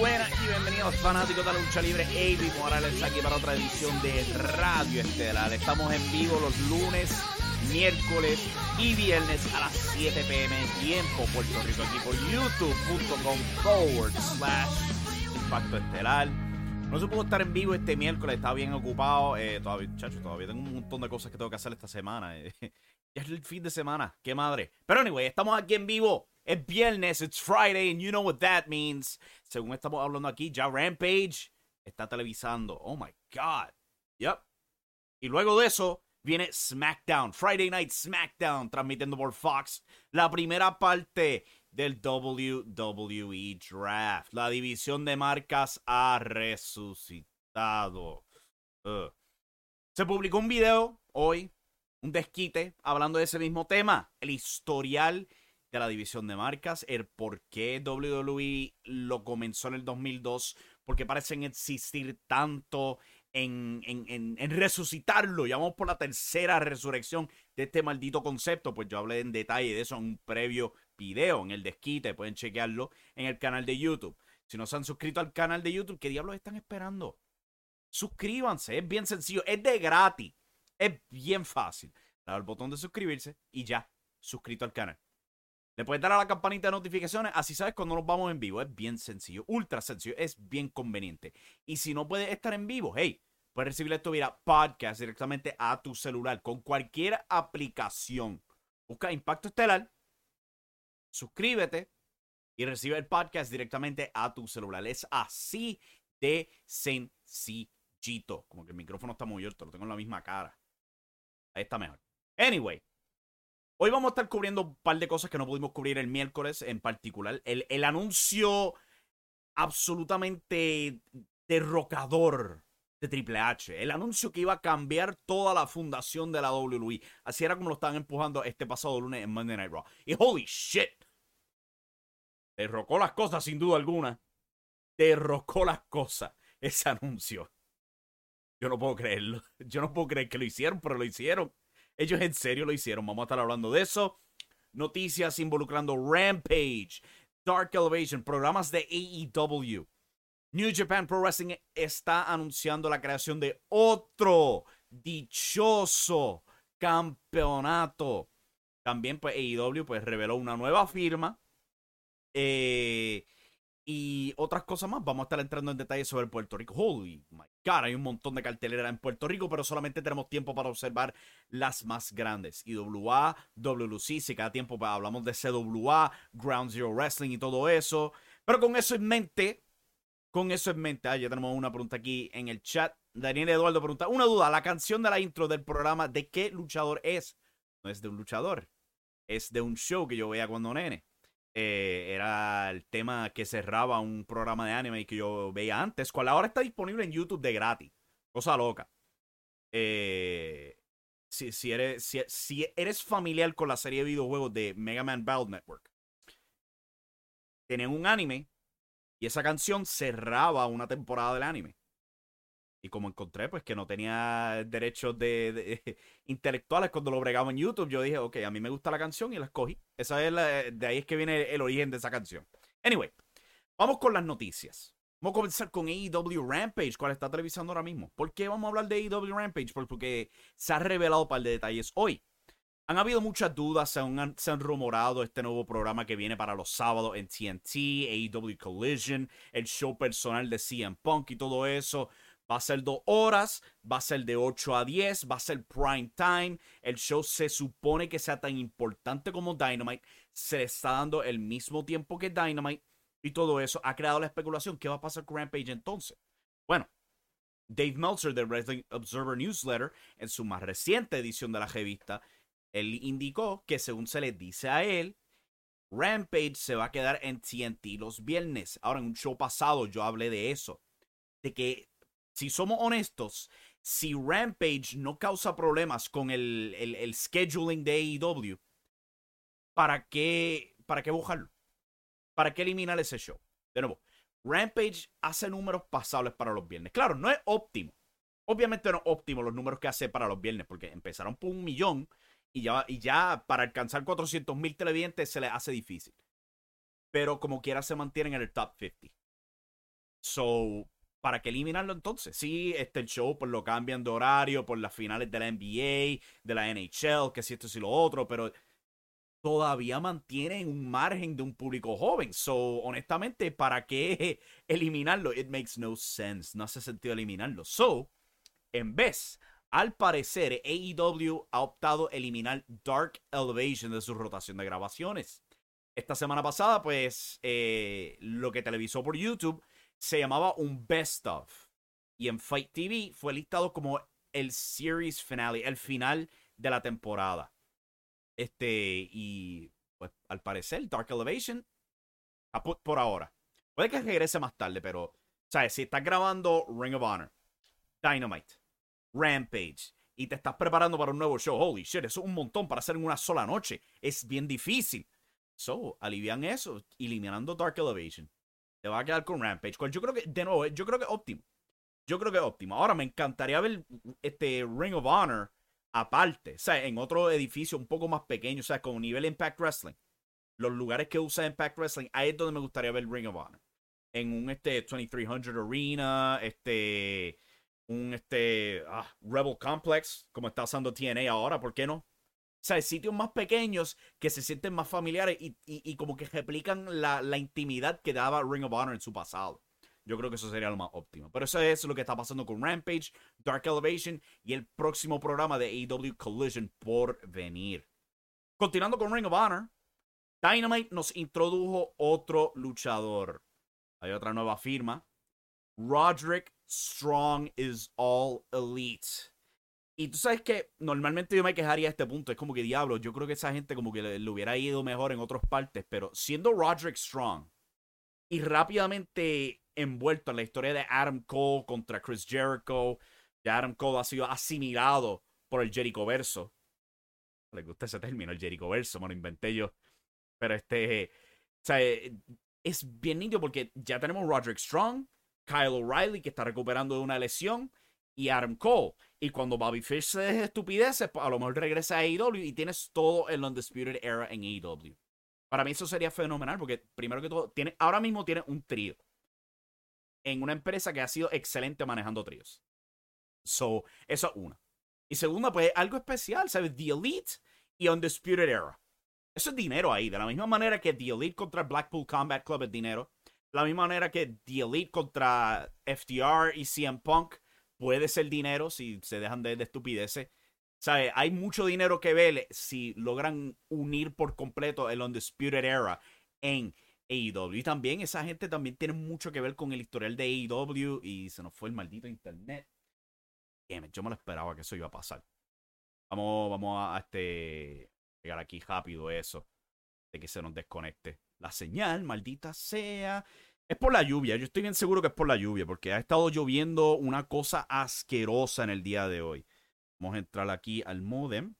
Buenas y bienvenidos fanáticos de la lucha libre. Avi Morales aquí para otra edición de Radio Estelar. Estamos en vivo los lunes, miércoles y viernes a las 7 pm tiempo Puerto Rico aquí por youtube.com forward slash Impacto Estelar. No se pudo estar en vivo este miércoles, estaba bien ocupado. Eh, todavía, chacho, todavía tengo un montón de cosas que tengo que hacer esta semana. eh. ya es el fin de semana, qué madre. Pero anyway, estamos aquí en vivo. Es viernes, it's Friday, and you know what that means. Según estamos hablando aquí, ya Rampage está televisando. Oh my God. Yep. Y luego de eso viene SmackDown, Friday Night SmackDown, transmitiendo por Fox la primera parte del WWE Draft. La división de marcas ha resucitado. Se publicó un video hoy, un desquite, hablando de ese mismo tema, el historial de la división de marcas, el por qué WWE lo comenzó en el 2002, porque parecen existir tanto en, en, en, resucitarlo. Ya vamos por la tercera resurrección de este maldito concepto. Pues yo hablé en detalle de eso en un previo video, en el desquite. Pueden chequearlo en el canal de YouTube. Si no se han suscrito al canal de YouTube, ¿qué diablos están esperando? Suscríbanse, es bien sencillo, es de gratis, es bien fácil. Dar el botón de suscribirse y ya, suscrito al canal. Le puedes dar a la campanita de notificaciones, así sabes cuando nos vamos en vivo. Es bien sencillo, ultra sencillo, es bien conveniente. Y si no puedes estar en vivo, hey, puedes recibir esto vía podcast directamente a tu celular con cualquier aplicación. Busca Impacto Estelar, suscríbete y recibe el podcast directamente a tu celular. Es así de sencillito. Como que el micrófono está muy alto, lo tengo en la misma cara. Ahí está mejor. Anyway, Hoy vamos a estar cubriendo un par de cosas que no pudimos cubrir el miércoles en particular. El, el anuncio absolutamente derrocador de Triple H. El anuncio que iba a cambiar toda la fundación de la WWE. Así era como lo estaban empujando este pasado lunes en Monday Night Raw. Y holy shit. Derrocó las cosas sin duda alguna. Derrocó las cosas. Ese anuncio. Yo no puedo creerlo. Yo no puedo creer que lo hicieron, pero lo hicieron. Ellos en serio lo hicieron. Vamos a estar hablando de eso. Noticias involucrando Rampage, Dark Elevation, programas de AEW. New Japan Pro Wrestling está anunciando la creación de otro dichoso campeonato. También pues AEW pues reveló una nueva firma. Eh, y otras cosas más. Vamos a estar entrando en detalles sobre Puerto Rico. Holy my God, hay un montón de cartelera en Puerto Rico, pero solamente tenemos tiempo para observar las más grandes. IWA, WLC, si cada tiempo pues, hablamos de CWA, Ground Zero Wrestling y todo eso. Pero con eso en mente, con eso en mente, ah, ya tenemos una pregunta aquí en el chat. Daniel Eduardo pregunta, una duda, la canción de la intro del programa, ¿de qué luchador es? No es de un luchador, es de un show que yo veía cuando nene. Eh, era el tema que cerraba un programa de anime que yo veía antes, cual ahora está disponible en YouTube de gratis. Cosa loca. Eh, si, si, eres, si, si, eres familiar con la serie de videojuegos de Mega Man Battle Network, tenían un anime y esa canción cerraba una temporada del anime. Y como encontré, pues que no tenía derechos de, intelectuales cuando lo bregaba en YouTube, yo dije, ok, a mí me gusta la canción y la escogí. Esa es la, de ahí es que viene el origen de esa canción. Anyway, vamos con las noticias. Vamos a comenzar con AEW Rampage, cual está televisando ahora mismo. ¿Por qué vamos a hablar de AEW Rampage? Porque se ha revelado un par de detalles hoy. Han habido muchas dudas, se han, se han, rumorado este nuevo programa que viene para los sábados en TNT, AEW Collision, el show personal de CM Punk y todo eso. Va a ser dos horas, va a ser de 8 a 10, va a ser prime time. El show se supone que sea tan importante como Dynamite. Se le está dando el mismo tiempo que Dynamite. Y todo eso ha creado la especulación. ¿Qué va a pasar con Rampage entonces? Bueno, Dave Meltzer de Wrestling Observer Newsletter, en su más reciente edición de la revista, él indicó que según se le dice a él, Rampage se va a quedar en TNT los viernes. Ahora, en un show pasado yo hablé de eso. De que si somos honestos, si Rampage no causa problemas con el, el, scheduling de AEW, ¿para qué, ¿para qué buscarlo? ¿Para qué eliminar ese show? De nuevo, Rampage hace números pasables para los viernes. Claro, no es óptimo. Obviamente no es óptimo los números que hace para los viernes, porque empezaron por un millón y ya, y ya para alcanzar 400 mil televidentes se le hace difícil. Pero como quiera se mantienen en el top 50. So, ¿para qué eliminarlo entonces? Sí, este show pues lo cambian de horario por las finales de la NBA, de la NHL, que si esto y lo otro, pero todavía mantienen un margen de un público joven. So, honestamente, ¿para qué eliminarlo? It makes no sense. No hace sentido eliminarlo. So, en vez, al parecer, AEW ha optado eliminar Dark Elevation de su rotación de grabaciones. Esta semana pasada, pues, eh, lo que televisó por YouTube se llamaba un Best of. Y en Fight TV fue listado como el series finale, el final de la temporada. Este, y pues al parecer, Dark Elevation, por ahora. Puede que regrese más tarde, pero, ¿sabes? Si estás grabando Ring of Honor, Dynamite, Rampage, y te estás preparando para un nuevo show, holy shit, eso es un montón para hacer en una sola noche. Es bien difícil. So, alivian eso, eliminando Dark Elevation. Te va a quedar con Rampage. yo creo que, de nuevo, yo creo que es óptimo. Yo creo que es óptimo. Ahora me encantaría ver este Ring of Honor aparte, o sea, en otro edificio un poco más pequeño, o sea, con nivel Impact Wrestling. Los lugares que usa Impact Wrestling, ahí es donde me gustaría ver Ring of Honor. En un este 2300 Arena, este un este ah, Rebel Complex, como está usando TNA ahora, ¿por qué no? O sea, sitios más pequeños que se sienten más familiares y, como que replican la, la, intimidad que daba Ring of Honor en su pasado. Yo creo que eso sería lo más óptimo. Pero eso es lo que está pasando con Rampage, Dark Elevation y el próximo programa de AEW Collision por venir. Continuando con Ring of Honor, Dynamite nos introdujo otro luchador. Hay otra nueva firma. Roderick Strong is all elite. Y tú sabes que normalmente yo me quejaría a este punto. Es como que diablo, yo creo que esa gente como que le, hubiera ido mejor en otras partes. Pero siendo Roderick Strong y rápidamente envuelto en la historia de Adam Cole contra Chris Jericho, ya Adam Cole ha sido asimilado por el Jericho Verso. Le gusta ese término, el Jericho Verso, me lo inventé yo. Pero este, o sea, es bien nítido porque ya tenemos Roderick Strong, Kyle O'Reilly que está recuperando de una lesión y Adam Cole. Y cuando Bobby Fish se deje estupideces, pues, a lo mejor regresa a AEW y tienes todo el Undisputed Era en AEW. Para mí eso sería fenomenal porque primero que todo, tiene, ahora mismo tiene un trío. En una empresa que ha sido excelente manejando tríos. So, eso es una. Y segunda, pues algo especial, ¿sabes? The Elite y Undisputed Era. Eso es dinero ahí. De la misma manera que The Elite contra Blackpool Combat Club es dinero. De la misma manera que The Elite contra FTR y CM Punk puede ser dinero si se dejan de, de estupideces. ¿Sabe? Hay mucho dinero que ver si logran unir por completo el Undisputed Era en AEW. Y también esa gente también tiene mucho que ver con el historial de AEW y se nos fue el maldito internet. yo me lo esperaba que eso iba a pasar. Vamos, vamos a, este llegar aquí rápido eso. De que se nos desconecte. La señal, maldita sea. Es por la lluvia. Yo estoy bien seguro que es por la lluvia. Porque ha estado lloviendo una cosa asquerosa en el día de hoy. Vamos a entrar aquí al modem.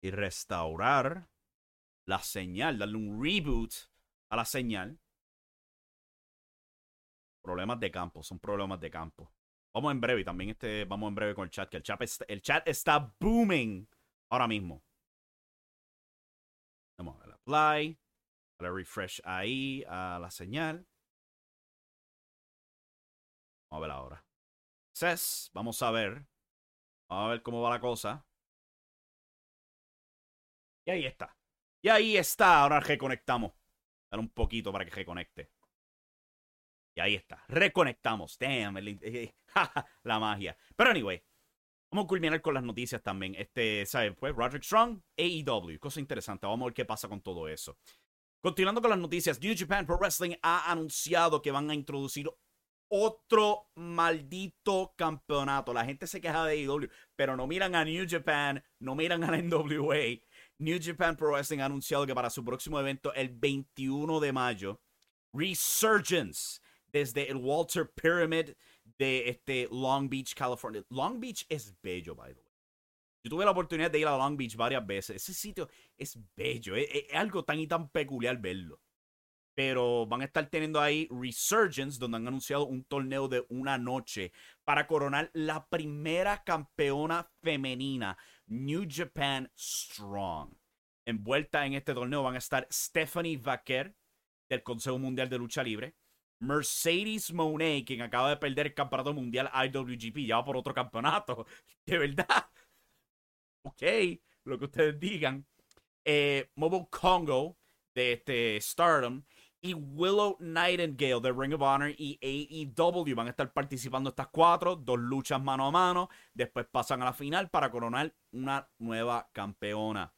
Y restaurar la señal. Darle un reboot a la señal. Problemas de campo. Son problemas de campo. Vamos en breve, también este, vamos en breve con el chat, que el chat, está, el chat está booming ahora mismo. Vamos a apply, a refresh ahí a la señal. Vamos a ver ahora. Ses, vamos a ver. Vamos a ver cómo va la cosa. Y ahí está. Y ahí está. Ahora reconectamos. Dale un poquito para que reconecte. Y ahí está. Reconectamos. Damn. la magia. Pero anyway. Vamos a culminar con las noticias también. Este, ¿sabes? Pues Roderick Strong, AEW. Cosa interesante. Vamos a ver qué pasa con todo eso. Continuando con las noticias, New Japan Pro Wrestling ha anunciado que van a introducir otro maldito campeonato. La gente se queja de AEW, pero no miran a New Japan, no miran a NWA. New Japan Pro Wrestling ha anunciado que para su próximo evento, el 21 de mayo, Resurgence desde el Walter Pyramid de este Long Beach, California. Long Beach es bello, by the way. Yo tuve la oportunidad de ir a Long Beach varias veces. Ese sitio es bello. Es, algo tan y tan peculiar verlo. Pero van a estar teniendo ahí Resurgence, donde han anunciado un torneo de una noche para coronar la primera campeona femenina, New Japan Strong. Envuelta en este torneo van a estar Stephanie Vaquer, del Consejo Mundial de Lucha Libre, Mercedes Monet, quien acaba de perder el campeonato mundial IWGP, ya va por otro campeonato. De verdad. Ok, lo que ustedes digan. Eh, Mobile Congo, de este Stardom. Y Willow Nightingale de Ring of Honor y AEW van a estar participando estas cuatro, dos luchas mano a mano. Después pasan a la final para coronar una nueva campeona.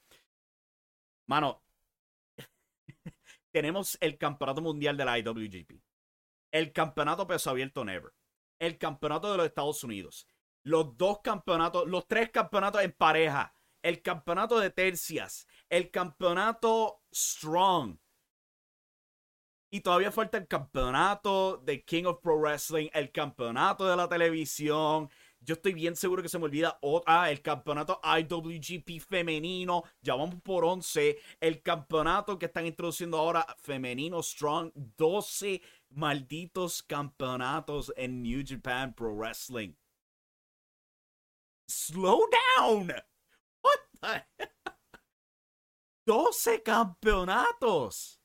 Mano, tenemos el campeonato mundial de la IWGP el campeonato peso abierto Never, el campeonato de los Estados Unidos, los dos campeonatos, los tres campeonatos en pareja, el campeonato de tercias, el campeonato Strong. Y todavía falta el campeonato de King of Pro Wrestling, el campeonato de la televisión, yo estoy bien seguro que se me olvida ah, el campeonato IWGP femenino. Ya vamos por 11. El campeonato que están introduciendo ahora femenino Strong. 12 malditos campeonatos en New Japan Pro Wrestling. Slow down. What the 12 campeonatos.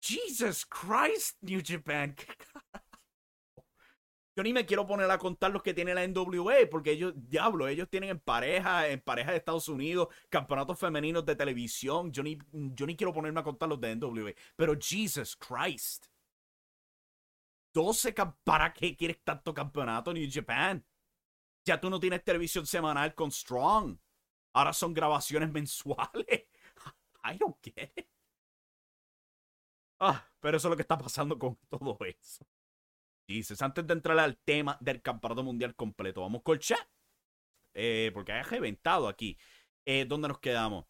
Jesus Christ, New Japan. Yo ni me quiero poner a contar los que tiene la NWA, porque ellos, diablo, ellos tienen en pareja, en pareja de Estados Unidos, campeonatos femeninos de televisión. Yo ni, yo ni quiero ponerme a contar los de NWA. Pero Jesus Christ. 12 ¿Para qué quieres tanto campeonato New Japan? Ya tú no tienes televisión semanal con Strong. Ahora son grabaciones mensuales. I don't get it. Ah, pero eso es lo que está pasando con todo eso. Dices, antes de entrar al tema del campeonato mundial completo, vamos con el chat. Eh, porque hay reventado aquí. Eh, ¿Dónde nos quedamos?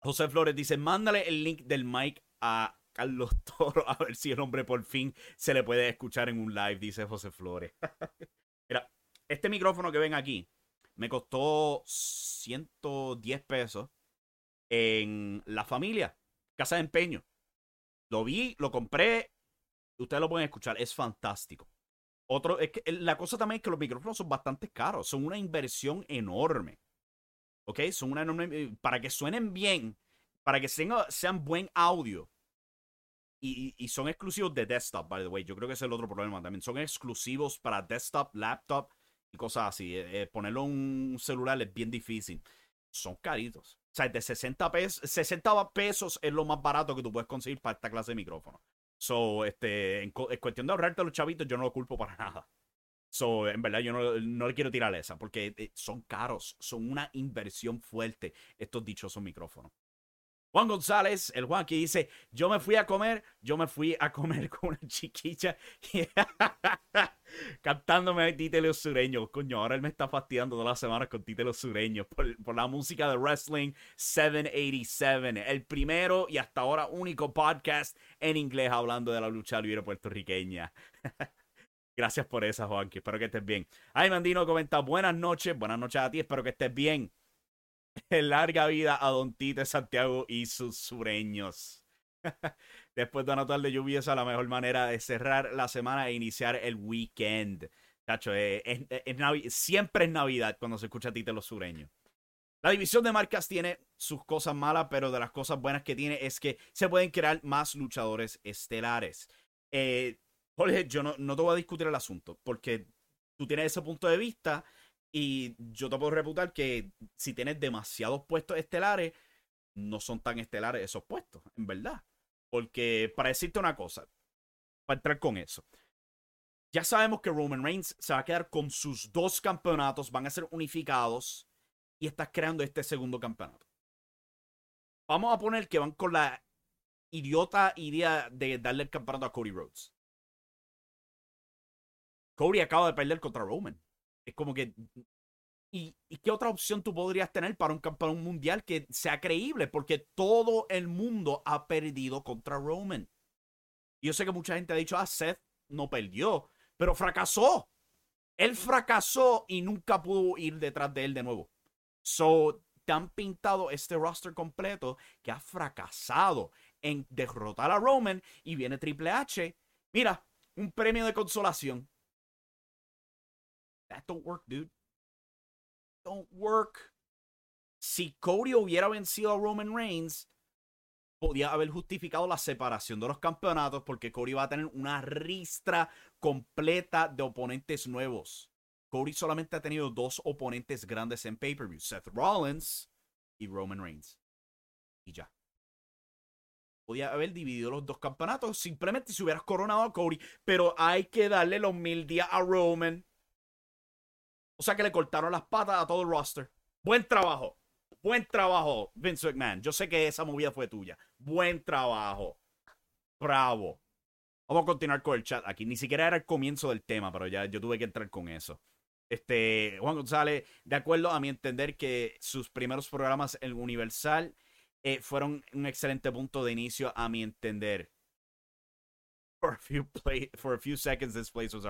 José Flores dice: Mándale el link del mic a Carlos Toro a ver si el hombre por fin se le puede escuchar en un live, dice José Flores. Este micrófono que ven aquí me costó 110 pesos en la familia, casa de empeño. Lo vi, lo compré Ustedes lo pueden escuchar, es fantástico. Otro, es que la cosa también es que los micrófonos son bastante caros, son una inversión enorme. ¿Ok? Son una enorme. Eh, para que suenen bien, para que sean, sean buen audio. Y, y, son exclusivos de desktop, by the way. Yo creo que ese es el otro problema también. Son exclusivos para desktop, laptop cosas así. Eh, eh, ponerlo en un celular es bien difícil. Son caritos. O sea, de 60 pesos, 60 pesos es lo más barato que tú puedes conseguir para esta clase de micrófono. So, este, en, cuestión de ahorrarte a los chavitos, yo no lo culpo para nada. So, en verdad, yo no, no le quiero tirar esa, porque eh, son caros, son una inversión fuerte estos dichosos micrófonos. Juan González, el Juan que dice, yo me fui a comer, yo me fui a comer con una chiquilla cantándome títulos sureños. Coño, ahora él me está fastidiando todas las semanas con títulos sureños por, la música de Wrestling 787. El primero y hasta ahora único podcast en inglés hablando de la lucha libre puertorriqueña. Gracias por esa, Juan, que espero que estés bien. Ay, Mandino comenta, buenas noches, buenas noches a ti, espero que estés bien. Larga vida a Don Tite Santiago y sus sureños. Después de una tarde lluviosa, la mejor manera de cerrar la semana e iniciar el weekend. Tacho, eh, siempre es Navidad cuando se escucha a Tite los sureños. La división de marcas tiene sus cosas malas, pero de las cosas buenas que tiene es que se pueden crear más luchadores estelares. Eh, Jorge, yo no, no te voy a discutir el asunto, porque tú tienes ese punto de vista y yo te puedo reputar que si tienes demasiados puestos estelares, no son tan estelares esos puestos, en verdad. Porque para decirte una cosa, para entrar con eso, ya sabemos que Roman Reigns se va a quedar con sus dos campeonatos, van a ser unificados y estás creando este segundo campeonato. Vamos a poner que van con la idiota idea de darle el campeonato a Cody Rhodes. Cody acaba de perder contra Roman. Es como que. ¿y, qué otra opción tú podrías tener para un campeón mundial que sea creíble? Porque todo el mundo ha perdido contra Roman. yo sé que mucha gente ha dicho, ah, Seth no perdió, pero fracasó. Él fracasó y nunca pudo ir detrás de él de nuevo. So, te han pintado este roster completo que ha fracasado en derrotar a Roman y viene Triple H. Mira, un premio de consolación. That don't work, dude. Don't work. Si Cody hubiera vencido a Roman Reigns, podía haber justificado la separación de los campeonatos porque Cody va a tener una ristra completa de oponentes nuevos. Cody solamente ha tenido dos oponentes grandes en pay-per-view, Seth Rollins y Roman Reigns. Y ya. Podía haber dividido los dos campeonatos simplemente si hubieras coronado a Cody, pero hay que darle los mil días a Roman o sea que le cortaron las patas a todo el roster. Buen trabajo. Buen trabajo, Vince McMahon. Yo sé que esa movida fue tuya. Buen trabajo. Bravo. Vamos a continuar con el chat aquí. Ni siquiera era el comienzo del tema, pero ya yo tuve que entrar con eso. Este, Juan González, de acuerdo a mi entender que sus primeros programas en Universal eh, fueron un excelente punto de inicio a mi entender. For a few, seconds, this place was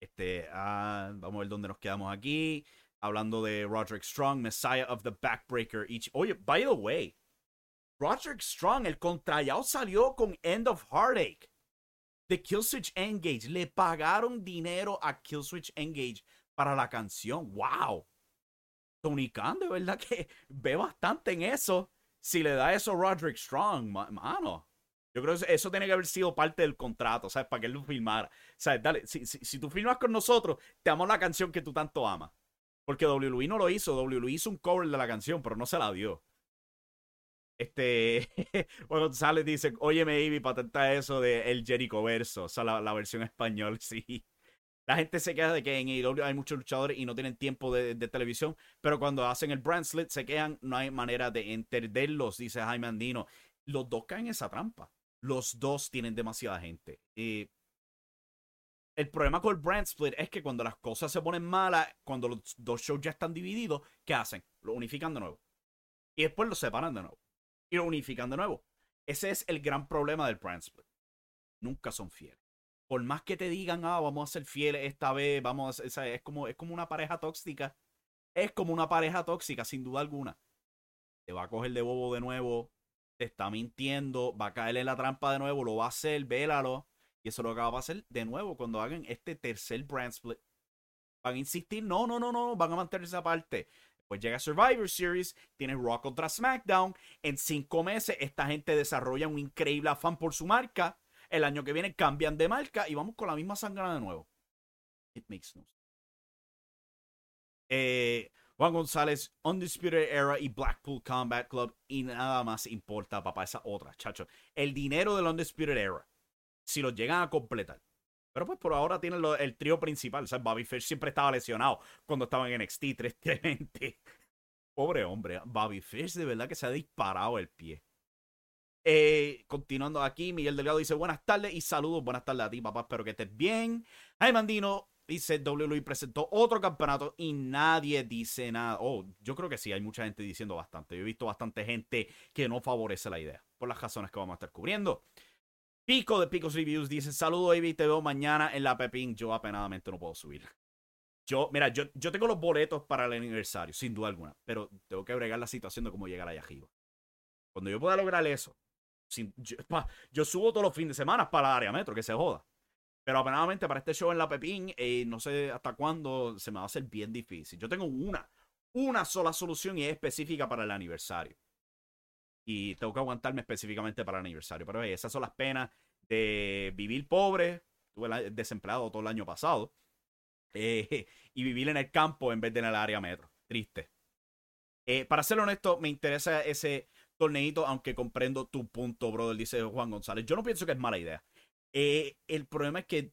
este, ah, vamos a ver dónde nos quedamos aquí. Hablando de Roderick Strong, Messiah of the Backbreaker. Oye, by the way, Roderick Strong, el contrallado salió con End of Heartache. De Killswitch Engage. Le pagaron dinero a Killswitch Engage para la canción. ¡Wow! Tony Khan, de verdad que ve bastante en eso. Si le da eso a Roderick Strong, mano. Yo creo que eso tiene que haber sido parte del contrato, ¿sabes? Para que él lo filmara. ¿Sabes? Dale, si, si, tú filmas con nosotros, te damos la canción que tú tanto amas. Porque WWE no lo hizo. WWE hizo un cover de la canción, pero no se la dio. Este. bueno, sale dice: Óyeme, Ivy, patenta eso de El Jericho Verso. O sea, la, versión español, sí. La gente se queja de que en AEW hay muchos luchadores y no tienen tiempo de, de, televisión, pero cuando hacen el brand split se quejan, no hay manera de entenderlos, dice Jaime Andino. Los dos caen en esa trampa los dos tienen demasiada gente. y el problema con el brand split es que cuando las cosas se ponen malas, cuando los dos shows ya están divididos, ¿qué hacen? Lo unifican de nuevo. Y después lo separan de nuevo. Y lo unifican de nuevo. Ese es el gran problema del brand split. Nunca son fieles. Por más que te digan, ah, vamos a ser fieles esta vez, vamos a es como, es como una pareja tóxica. Es como una pareja tóxica, sin duda alguna. Te va a coger de bobo de nuevo, te está mintiendo, va a caer en la trampa de nuevo, lo va a hacer, vélalo. Y eso es lo que va a hacer de nuevo cuando hagan este tercer brand split. Van a insistir, no, no, no, no, van a mantener esa parte. Pues llega Survivor Series, tiene Raw contra SmackDown. En cinco meses, esta gente desarrolla un increíble afán por su marca. El año que viene cambian de marca y vamos con la misma sangre de nuevo. It makes no sense. Eh, Juan González, Undisputed Era y Blackpool Combat Club. Y nada más importa, papá, esa otra, chacho. El dinero del Undisputed Era. Si lo llegan a completar. Pero pues por ahora tienen el trío principal. O sea, Bobby Fish siempre estaba lesionado cuando estaba en NXT, tristemente. Pobre hombre, Bobby Fish de verdad que se ha disparado el pie. Eh, continuando aquí, Miguel Delgado dice buenas tardes y saludos. Buenas tardes a ti, papá. Espero que estés bien. Jaime Mandino dice WWE presentó otro campeonato y nadie dice nada. Oh, yo creo que sí, hay mucha gente diciendo bastante. Yo he visto bastante gente que no favorece la idea, por las razones que vamos a estar cubriendo. Pico de Picos Reviews dice: Saludos, Avi, te veo mañana en la Pepín. Yo apenadamente no puedo subir. Yo, mira, yo, yo tengo los boletos para el aniversario, sin duda alguna, pero tengo que bregar la situación de cómo llegar allá arriba. Cuando yo pueda lograr eso, sin, yo, subo todos los fines de semana para la área metro, que se joda. Pero apenadamente para este show en la Pepín, eh, no sé hasta cuándo se me va a hacer bien difícil. Yo tengo una, una sola solución y es específica para el aniversario. Y tengo que aguantarme específicamente para el aniversario. Pero esas son las penas de vivir pobre. Estuve desempleado todo el año pasado. Eh, y vivir en el campo en vez de en el área metro. Triste. Eh, para ser honesto, me interesa ese torneito, aunque comprendo tu punto, brother, dice Juan González. Yo no pienso que es mala idea. Eh, el problema es que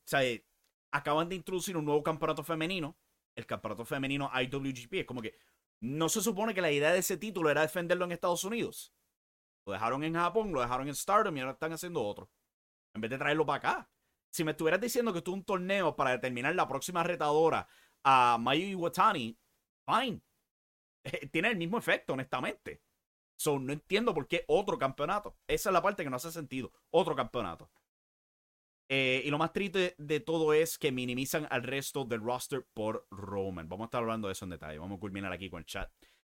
acaban de introducir un nuevo campeonato femenino. El campeonato femenino IWGP. Es como que no se supone que la idea de ese título era defenderlo en Estados Unidos. Lo dejaron en Japón, lo dejaron en Stardom y ahora están haciendo otro. En vez de traerlo para acá. Si me estuvieras diciendo que esto es un torneo para determinar la próxima retadora a Mayu Iwatani, fine. Tiene el mismo efecto, honestamente. So, no entiendo por qué otro campeonato. Esa es la parte que no hace sentido. Otro campeonato. Eh, y lo más triste de todo es que minimizan al resto del roster por Roman. Vamos a estar hablando de eso en detalle. Vamos a culminar aquí con el chat.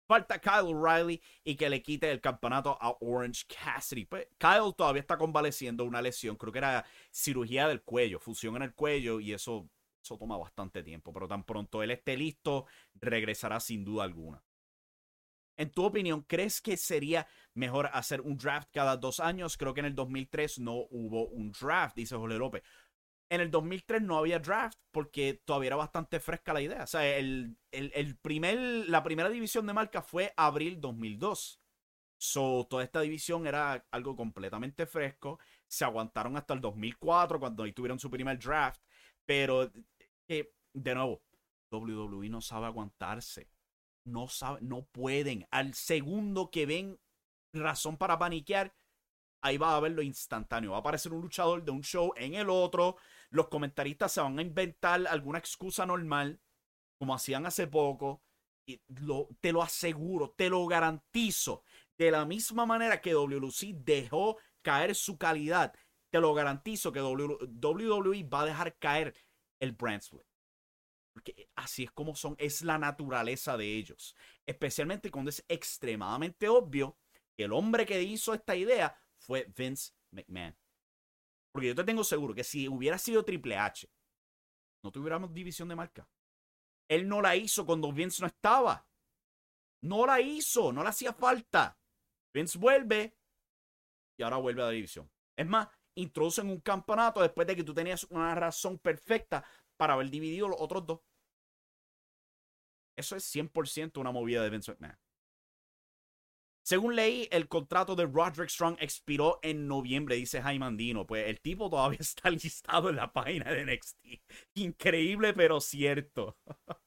Falta Kyle O'Reilly y que le quite el campeonato a Orange Cassidy. Pues, Kyle todavía está convaleciendo una lesión. Creo que era cirugía del cuello, fusión en el cuello y eso, eso toma bastante tiempo. Pero tan pronto él esté listo, regresará sin duda alguna. En tu opinión, ¿crees que sería mejor hacer un draft cada dos años? Creo que en el 2003 no hubo un draft, dice Jorge López. En el 2003 no había draft porque todavía era bastante fresca la idea. O sea, el, primer, la primera división de marca fue abril 2002. So, toda esta división era algo completamente fresco. Se aguantaron hasta el 2004 cuando ahí tuvieron su primer draft. Pero, eh, de nuevo, WWE no sabe aguantarse. No sabe, no pueden. Al segundo que ven razón para paniquear, ahí va a haber lo instantáneo. Va a aparecer un luchador de un show en el otro. Los comentaristas se van a inventar alguna excusa normal, como hacían hace poco. Y te lo aseguro, te lo garantizo. De la misma manera que WLC dejó caer su calidad, te lo garantizo que WWE va a dejar caer el brand. Porque así es como son, es la naturaleza de ellos. Especialmente cuando es extremadamente obvio que el hombre que hizo esta idea fue Vince McMahon. Porque yo te tengo seguro que si hubiera sido Triple H, no tuviéramos división de marca. Él no la hizo cuando Vince no estaba. No la hizo, no le hacía falta. Vince vuelve y ahora vuelve a la división. Es más, introducen un campeonato después de que tú tenías una razón perfecta para haber dividido los otros dos. Eso es 100% una movida de Vince McMahon. Según leí, el contrato de Roderick Strong expiró en noviembre, dice Jaime Andino. Pues el tipo todavía está listado en la página de NXT. Increíble, pero cierto.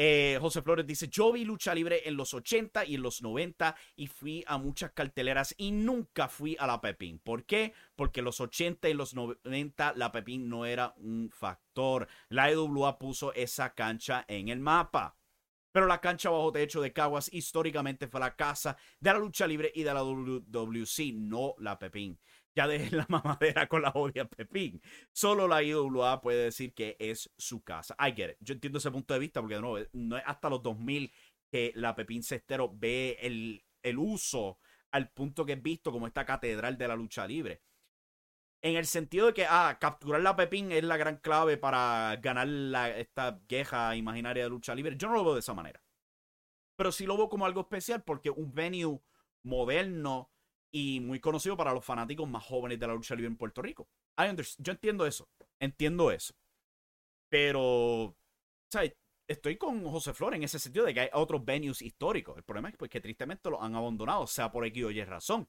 Eh, José Flores dice, yo vi lucha libre en los 80 y en los 90 y fui a muchas carteleras y nunca fui a la Pepín. ¿Por qué? Porque en los 80 y los 90 la Pepín no era un factor. La EWA puso esa cancha en el mapa. Pero la cancha bajo techo de Caguas históricamente fue la casa de la lucha libre y de la WWC, no la Pepín. Ya dejen la mamadera con la odia Pepín. Solo la IWA puede decir que es su casa. I. Yo entiendo ese punto de vista porque no, no es hasta los 2000 que la Pepín Cestero ve el, el uso al punto que es visto como esta catedral de la lucha libre en el sentido de que, ah, capturar la Pepín es la gran clave para ganar la, esta queja imaginaria de lucha libre. Yo no lo veo de esa manera. Pero sí lo veo como algo especial porque un venue moderno y muy conocido para los fanáticos más jóvenes de la lucha libre en Puerto Rico. Yo entiendo eso. Entiendo eso. Pero, ¿sabes? Estoy con José Flores en ese sentido de que hay otros venues históricos. El problema es pues, que tristemente los han abandonado, sea por X o Y razón.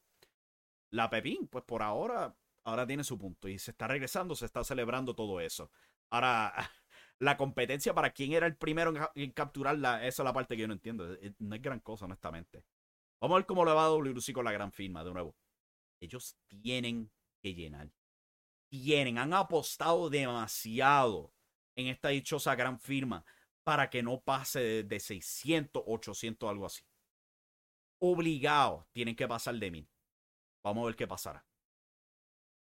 La Pepín, pues por ahora ahora tiene su punto y se está regresando, se está celebrando todo eso. Ahora, la competencia para quién era el primero en, capturarla, esa es la parte que yo no entiendo. No es gran cosa, honestamente. Vamos a ver cómo le va a WC con la gran firma, de nuevo. Ellos tienen que llenar. Tienen, han apostado demasiado en esta dichosa gran firma para que no pase de 600, 800, algo así. Obligados tienen que pasar de mil. Vamos a ver qué pasará.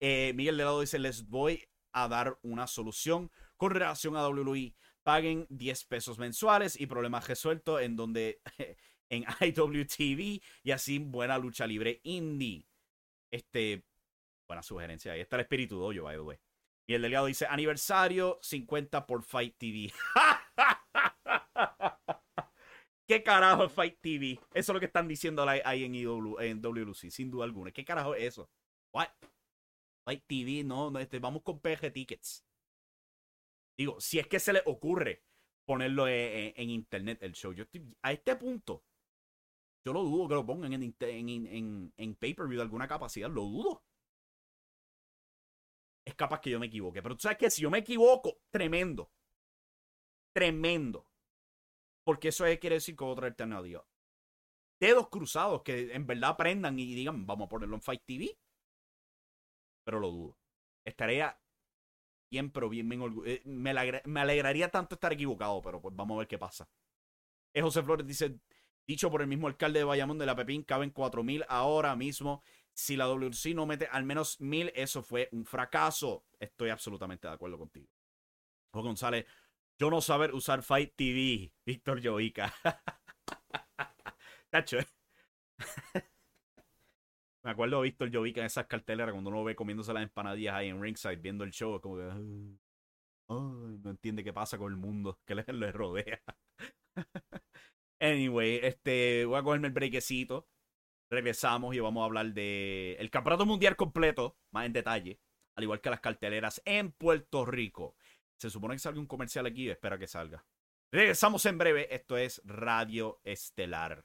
Eh, Miguel Delado dice, les voy a dar una solución con relación a WWE. Paguen 10 pesos mensuales y problemas resueltos en donde en IWTV y así buena lucha libre indie. Este, buena sugerencia. Ahí está el espíritu doyo, by the way. Y el delegado dice, aniversario 50 por Fight TV. ¿Qué carajo es Fight TV? Eso es lo que están diciendo ahí en, en WLC, sin duda alguna. ¿Qué carajo es eso? What? Fight TV, no, no este, vamos con PG Tickets. Digo, si es que se le ocurre ponerlo en, internet el show. Yo estoy, a este punto, yo lo dudo que lo pongan en, en, en pay-per-view de alguna capacidad. Lo dudo. Es capaz que yo me equivoque. Pero tú sabes que si yo me equivoco, tremendo. Tremendo. Porque eso quiere decir que otra alternativa. Dedos cruzados que en verdad aprendan y digan, vamos a ponerlo en Fight TV. Pero lo dudo. Estaría bien, pero bien, eh, me, alegraría tanto estar equivocado, pero pues vamos a ver qué pasa. Eh, José Flores dice, dicho por el mismo alcalde de Bayamón de la Pepín, caben 4000 ahora mismo. Si la WC no mete al menos 1000, eso fue un fracaso. Estoy absolutamente de acuerdo contigo. José González, yo no saber usar Fight TV, Víctor Joica. Tacho, ¿eh? Me acuerdo de Víctor Jovica en esas carteleras cuando uno ve comiéndose las empanadillas ahí en ringside viendo el show, como que no entiende qué pasa con el mundo que le rodea. Anyway, este voy a cogerme el brequecito. Regresamos y vamos a hablar de el campeonato mundial completo, más en detalle, al igual que las carteleras en Puerto Rico. Se supone que salga un comercial aquí, espera que salga. Regresamos en breve. Esto es Radio Estelar.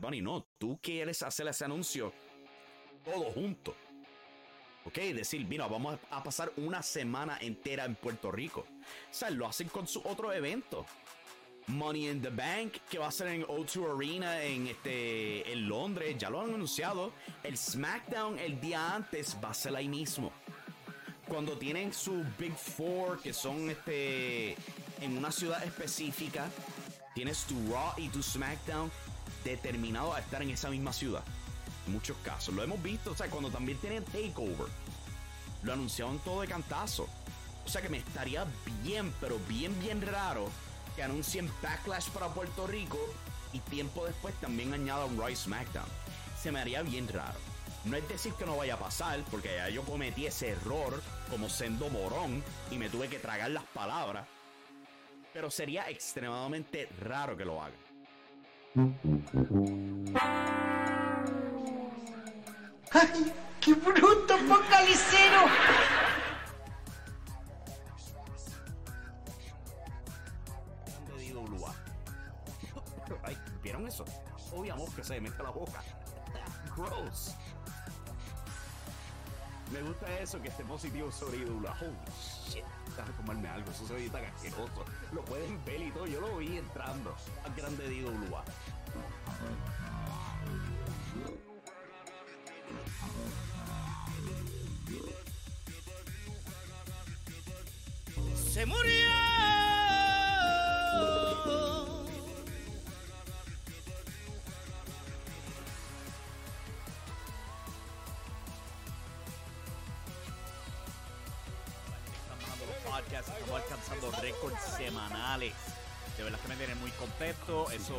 Bunny, no, tú quieres hacer ese anuncio todo junto. Ok, decir, mira, vamos a pasar una semana entera en Puerto Rico. O sea, lo hacen con su otro evento. Money in the Bank, que va a ser en O2 Arena en, este, en Londres, ya lo han anunciado. El SmackDown el día antes va a ser ahí mismo. Cuando tienen su Big Four, que son este, en una ciudad específica, tienes tu Raw y tu SmackDown determinado a estar en esa misma ciudad. En muchos casos. Lo hemos visto, o sea, cuando también tienen Takeover. Lo anunciaron todo de cantazo. O sea que me estaría bien, pero bien, bien raro que anuncien Backlash para Puerto Rico y tiempo después también añada un Roy SmackDown. Se me haría bien raro. No es decir que no vaya a pasar, porque ya yo cometí ese error como sendo morón y me tuve que tragar las palabras. Pero sería extremadamente raro que lo haga. ¡Ay, qué bruto focalicero! Ay, ¿Vieron eso? Obviamente que se mete la boca. Gross. Me gusta eso que esté positivo sobre IWA. Holy shit. Déjame comerme algo, eso se ve tan asqueroso. Lo pueden ver y todo, yo lo vi entrando. Más grande de IWA. ¡Se murió! Semanales. De verdad que me tiene muy contento. Eso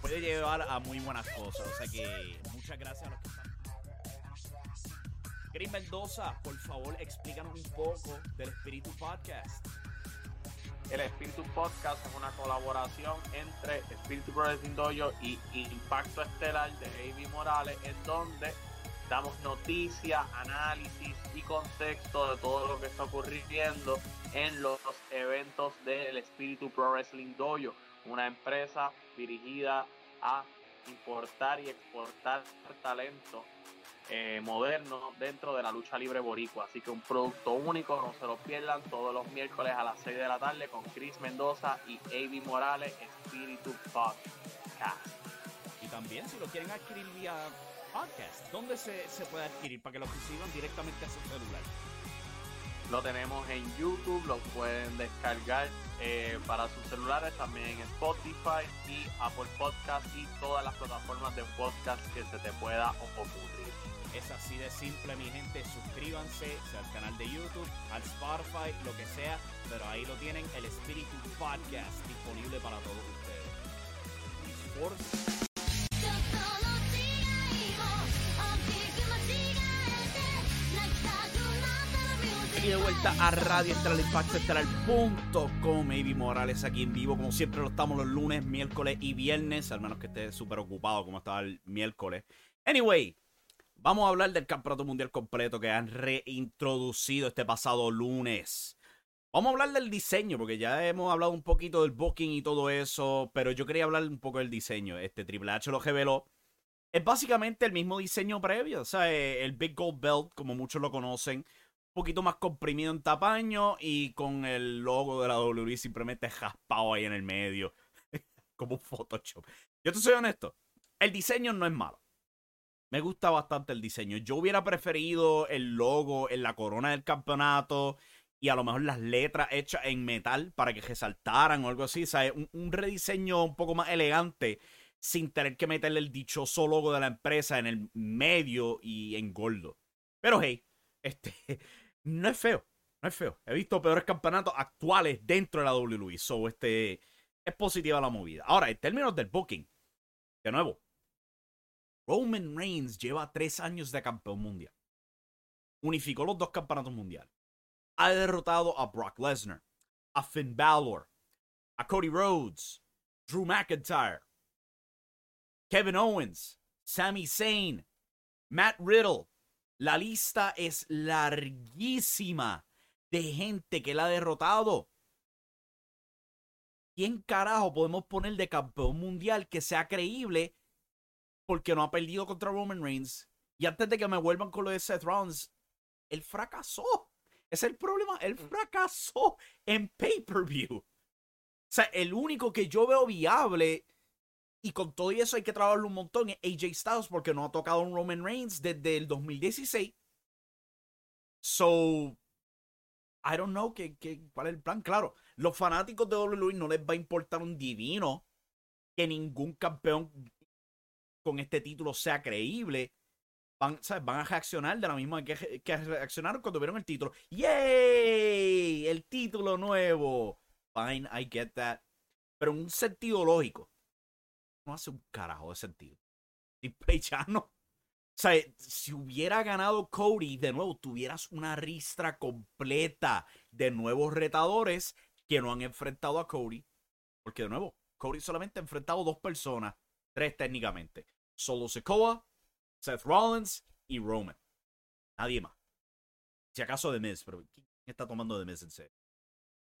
puede llevar a muy buenas cosas. O sea que muchas gracias a los que están. Chris Mendoza, por favor, explícanos un poco del Espíritu Podcast. El Espíritu Podcast es una colaboración entre Espíritu Wrestling Dojo y Impacto Estelar de Avi Morales, en donde damos noticias, análisis y contexto de todo lo que está ocurriendo en los eventos del Espíritu Pro Wrestling Dojo, una empresa dirigida a importar y exportar talento eh, moderno dentro de la lucha libre boricua. Así que un producto único, no se lo pierdan todos los miércoles a las 6 de la tarde con Chris Mendoza y Avi Morales, Espíritu Podcast. Y también, si lo quieren adquirir vía podcast, ¿dónde se, se puede adquirir para que lo reciban directamente a su celular? Lo tenemos en YouTube, lo pueden descargar eh, para sus celulares, también en Spotify y Apple Podcast y todas las plataformas de podcast que se te pueda ocurrir. Es así de simple, mi gente. Suscríbanse al canal de YouTube, al Spotify, lo que sea. Pero ahí lo tienen, el Espíritu Podcast, disponible para todos ustedes. De vuelta a Radio Estelar Impacto Estelar.com. Maybe Morales aquí en vivo. Como siempre lo estamos los lunes, miércoles y viernes. Al menos que esté súper ocupado como estaba el miércoles. Anyway, vamos a hablar del Campeonato Mundial completo que han reintroducido este pasado lunes. Vamos a hablar del diseño, porque ya hemos hablado un poquito del booking y todo eso, pero yo quería hablar un poco del diseño. Este Triple H lo reveló. Es básicamente el mismo diseño previo, o sea, eh, el Big Gold Belt, como muchos lo conocen, poquito más comprimido en tamaño y con el logo de la WWE simplemente jaspado ahí en el medio, como un Photoshop. Yo te soy honesto, el diseño no es malo. Me gusta bastante el diseño. Yo hubiera preferido el logo en la corona del campeonato y a lo mejor las letras hechas en metal para que resaltaran o algo así. ¿sabes? Un, un rediseño un poco más elegante sin tener que meterle el dichoso logo de la empresa en el medio y en gordo. Pero hey, este no es feo, no es feo. He visto peores campeonatos actuales dentro de la WWE. So, este es positiva la movida. Ahora, en términos del booking, de nuevo, Roman Reigns lleva tres años de campeón mundial. Unificó los dos campeonatos mundiales. Ha derrotado a Brock Lesnar, a Finn Balor, a Cody Rhodes, Drew McIntyre, Kevin Owens, Sami Zayn, Matt Riddle. La lista es larguísima de gente que la ha derrotado. ¿Quién carajo podemos poner de campeón mundial que sea creíble porque no ha perdido contra Roman Reigns? Y antes de que me vuelvan con lo de Seth Rollins, él fracasó. Es el problema. Él fracasó en pay-per-view. O sea, el único que yo veo viable y con todo eso hay que trabajarlo un montón es AJ Styles porque no ha tocado un Roman Reigns desde el 2016. So, I don't know qué, qué, cuál es el plan. Claro, los fanáticos de WWE no les va a importar un divino que ningún campeón con este título sea creíble. Van, ¿sabes? van a reaccionar de la misma que, que reaccionaron cuando vieron el título. ¡Yay! El título nuevo. Fine, I get that. Pero en un sentido lógico. No hace un carajo de sentido. Triple H ya no. O sea, si hubiera ganado Cody, de nuevo, tuvieras una ristra completa de nuevos retadores que no han enfrentado a Cody. Porque, de nuevo, Cody solamente ha enfrentado dos personas, tres técnicamente. Solo Sikoa, Seth Rollins y Roman. Nadie más. Si acaso de Miz, pero ¿quién está tomando de Miz en serio?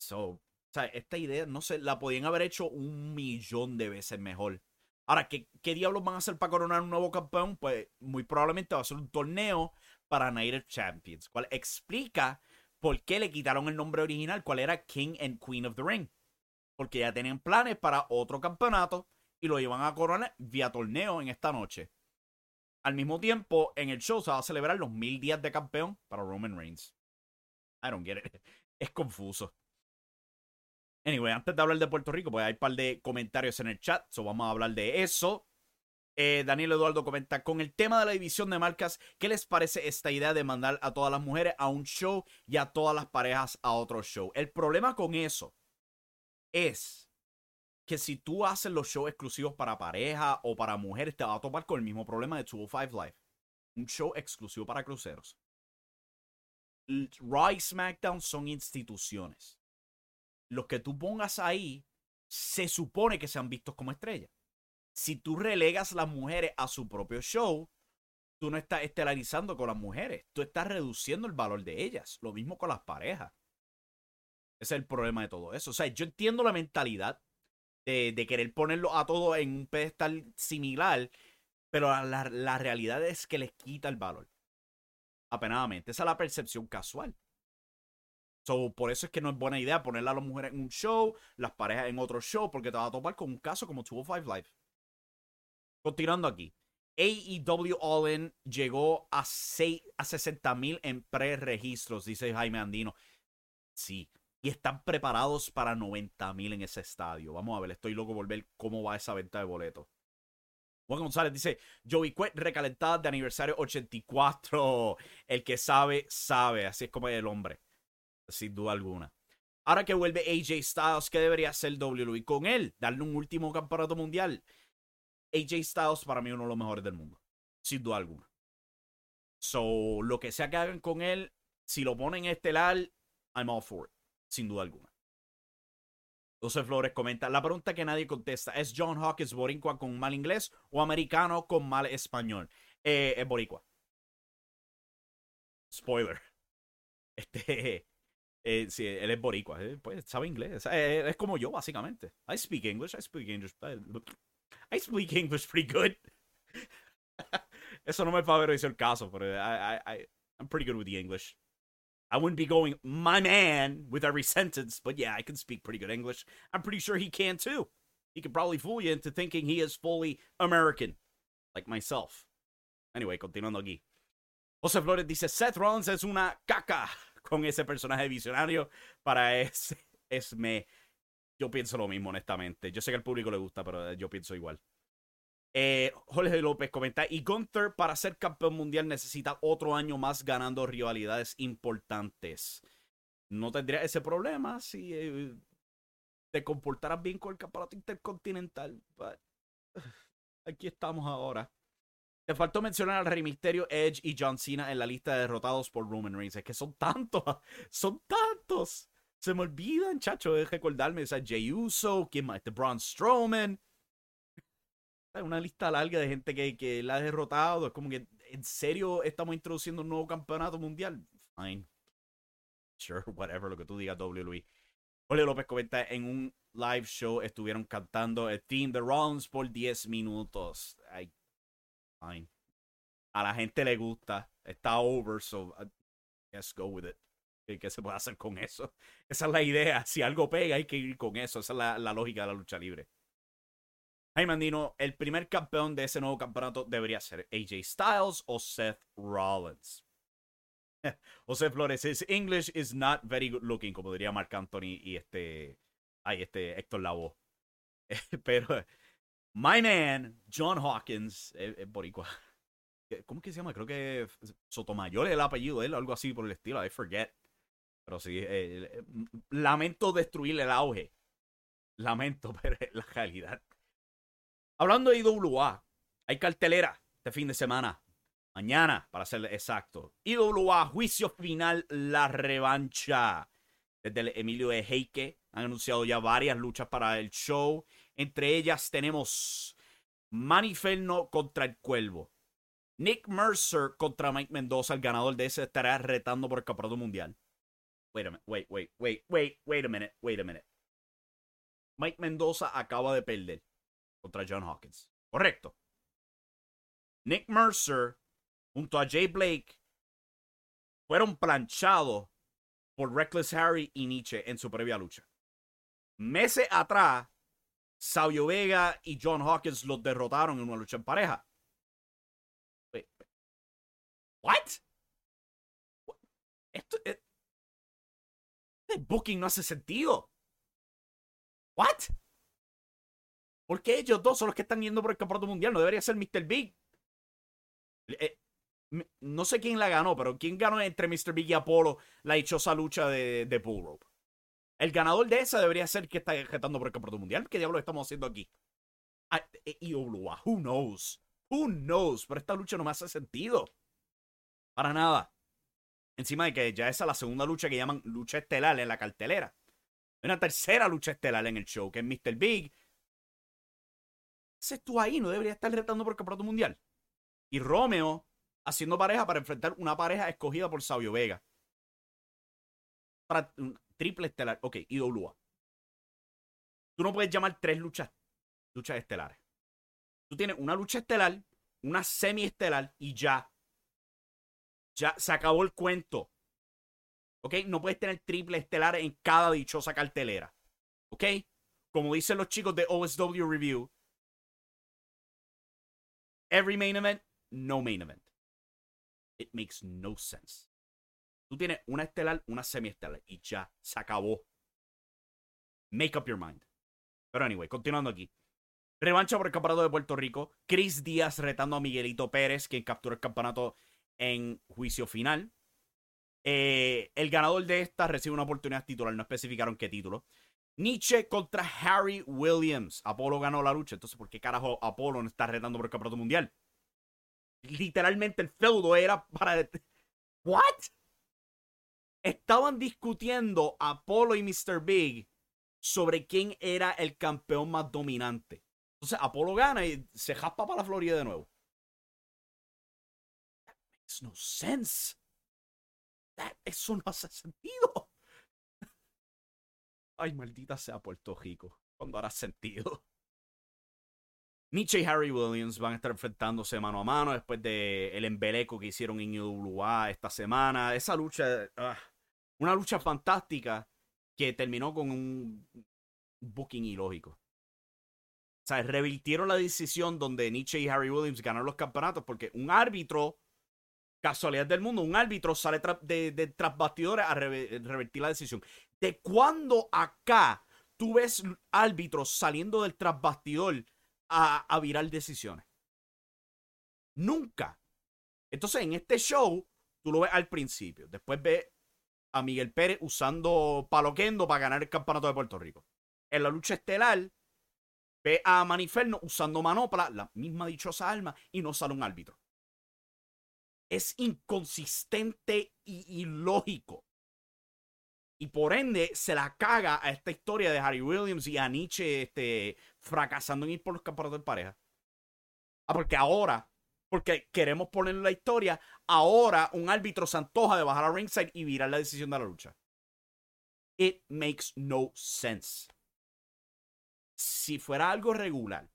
So, o sea, esta idea, no sé, la podían haber hecho un millón de veces mejor. Ahora, ¿qué, ¿qué diablos van a hacer para coronar un nuevo campeón? Pues muy probablemente va a ser un torneo para Night Champions, cual explica por qué le quitaron el nombre original, cuál era King and Queen of the Ring. Porque ya tenían planes para otro campeonato y lo iban a coronar vía torneo en esta noche. Al mismo tiempo, en el show se va a celebrar los mil días de campeón para Roman Reigns. I don't get it. Es confuso. Anyway, antes de hablar de Puerto Rico, pues hay un par de comentarios en el chat, so vamos a hablar de eso. Eh, Daniel Eduardo comenta, con el tema de la división de marcas, ¿qué les parece esta idea de mandar a todas las mujeres a un show y a todas las parejas a otro show? El problema con eso es que si tú haces los shows exclusivos para pareja o para mujeres, te va a topar con el mismo problema de 205 Live. Un show exclusivo para cruceros. Raw y SmackDown son instituciones los que tú pongas ahí se supone que sean vistos como estrellas. Si tú relegas las mujeres a su propio show, tú no estás estelarizando con las mujeres, tú estás reduciendo el valor de ellas. Lo mismo con las parejas. Ese es el problema de todo eso. O sea, yo entiendo la mentalidad de, querer ponerlo a todo en un pedestal similar, pero la, la realidad es que les quita el valor. Apenadamente. Esa es la percepción casual por eso es que no es buena idea ponerle a las mujeres en un show, las parejas en otro show, porque te va a topar con un caso como 205 Live. Continuando aquí. AEW All In llegó a, 6, a 60 mil en pre-registros, dice Jaime Andino. Sí, y están preparados para 90 mil en ese estadio. Vamos a ver, estoy loco por ver cómo va esa venta de boletos. Juan González dice, Joey Quet recalentada de aniversario 84. El que sabe, sabe. Así es como es el hombre sin duda alguna. Ahora que vuelve AJ Styles, ¿qué debería hacer WWE con él? Darle un último campeonato mundial. AJ Styles para mí uno de los mejores del mundo, sin duda alguna. So, lo que sea que hagan con él, si lo ponen estelar, I'm all for it, sin duda alguna. José Flores comenta, la pregunta que nadie contesta, ¿es John Hawkins boricua con mal inglés o americano con mal español? Eh, es boricua. Spoiler. Este, eh, sí, él es boricua, eh, pues sabe inglés. Eh, es como yo, básicamente. I speak English, I speak English. I speak English pretty good. Eso no me favoreció el caso, pero I, I, I'm pretty good with the English. I wouldn't be going, my man, with every sentence, but yeah, I can speak pretty good English. I'm pretty sure he can too. He could probably fool you into thinking he is fully American, like myself. Anyway, continuando aquí. José Flores dice, Seth Rollins es una caca con ese personaje visionario para ese, es me. Yo pienso lo mismo, honestamente. Yo sé que al público le gusta, pero yo pienso igual. Eh, Jorge López comenta, y Gunther para ser campeón mundial necesita otro año más ganando rivalidades importantes. No tendría ese problema si eh, te comportaras bien con el campeonato intercontinental. aquí estamos ahora. Te faltó mencionar al Rey Misterio, Edge y John Cena en la lista de derrotados por Roman Reigns. Es que son tantos, son tantos. Se me olvidan, chacho, de recordarme. O sea, Jey Uso, ¿quién más? Este Braun Strowman. Una lista larga de gente que, que la ha derrotado. Es como que, ¿en serio estamos introduciendo un nuevo campeonato mundial? Fine. Sure, whatever, lo que tú digas, WWE. Ole López comenta, en un live show estuvieron cantando el Team The Rollins por 10 minutos. Ay, fine. A la gente le gusta. Está over, so uh, let's go with it. ¿Qué, se puede hacer con eso? Esa es la idea. Si algo pega, hay que ir con eso. Esa es la, lógica de la lucha libre. Jaime Andino, el primer campeón de ese nuevo campeonato debería ser AJ Styles o Seth Rollins. José Flores, his English is not very good looking, como diría Mark Anthony y este, ay, este Héctor Lavoe. Pero My man, John Hawkins, es, boricua. ¿Cómo que se llama? Creo que Sotomayor es el apellido de él, algo así por el estilo, I forget. Pero sí, eh, eh, lamento destruir el auge. Lamento, pero es la realidad. Hablando de IWA, hay cartelera este fin de semana. Mañana, para ser exacto. IWA, juicio final, la revancha. Desde el Emilio de Heike han anunciado ya varias luchas para el show. Entre ellas tenemos Maniferno contra el Cuervo. Nick Mercer contra Mike Mendoza. El ganador de ese estará retando por el campeonato mundial. Wait a minute, wait, wait, wait, wait, wait a minute, wait a minute. Mike Mendoza acaba de perder contra John Hawkins. Correcto. Nick Mercer junto a Jay Blake fueron planchados por Reckless Harry y Nietzsche en su previa lucha. Meses atrás, Sabio Vega y John Hawkins los derrotaron en una lucha en pareja. Wait. What? Esto, eh, este booking no hace sentido. What? ¿Por qué ellos dos son los que están yendo por el campeonato mundial? No debería ser Mr. Big. Eh, no sé quién la ganó, pero ¿quién ganó entre Mr. Big y Apolo la dichosa lucha de, de Bull Rope? El ganador de esa debería ser que está retando por el campeonato mundial. ¿Qué diablos estamos haciendo aquí? Ah, eh, IWA, who knows? Who knows? Pero esta lucha no me hace sentido. Para nada. Encima de que ya esa es la segunda lucha que llaman lucha estelar en la cartelera. Una tercera lucha estelar en el show, que es Mr. Big. Ese tú ahí no debería estar retando por el campeonato mundial. Y Romeo haciendo pareja para enfrentar una pareja escogida por Sabio Vega. Para triple estelar. Ok, IWA. Tú no puedes llamar tres luchas, luchas estelares. Tú tienes una lucha estelar, una semi-estelar y ya. Ya se acabó el cuento. ¿Ok? No puedes tener triple estelar en cada dichosa cartelera. ¿Ok? Como dicen los chicos de OSW Review. Every main event, no main event. It makes no sense. Tú tienes una estelar, una semi-estelar y ya se acabó. Make up your mind. Pero anyway, continuando aquí. Revancha por el campeonato de Puerto Rico. Chris Díaz retando a Miguelito Pérez, quien capturó el campeonato en juicio final. Eh, el ganador de esta recibe una oportunidad titular, no especificaron qué título. Nietzsche contra Harry Williams. Apolo ganó la lucha, entonces ¿por qué carajo Apolo no está retando por el campeonato mundial? Literalmente el feudo era para... ¿What? Estaban discutiendo Apolo y Mr. Big sobre quién era el campeón más dominante. Entonces Apolo gana y se jaspa para la Florida de nuevo. That makes no sense. Eso no hace sentido. Ay, maldita sea Puerto Rico. Cuando hará sentido. Nietzsche y Harry Williams van a estar enfrentándose mano a mano después de el embeleco que hicieron en IWA esta semana. Esa lucha, ah, una lucha fantástica que terminó con un booking ilógico. O sea, revirtieron la decisión donde Nietzsche y Harry Williams ganaron los campeonatos porque un árbitro, casualidad del mundo, un árbitro sale de, de tras bastidores a reve- revertir la decisión. ¿De cuándo acá tú ves árbitros saliendo del tras bastidor a, a virar decisiones? Nunca. Entonces, en este show, tú lo ves al principio. Después ves a Miguel Pérez usando paloquendo para ganar el campeonato de Puerto Rico. En la lucha estelar, ve a Maniferno usando manopla, la misma dichosa arma, y no sale un árbitro. Es inconsistente y ilógico. Y por ende, se la caga a esta historia de Harry Williams y a Nietzsche este, fracasando en ir por los campeonatos de pareja. Ah, porque ahora, porque queremos poner la historia, ahora un árbitro se antoja de bajar a ringside y virar la decisión de la lucha. It makes no sense. Si fuera algo regular,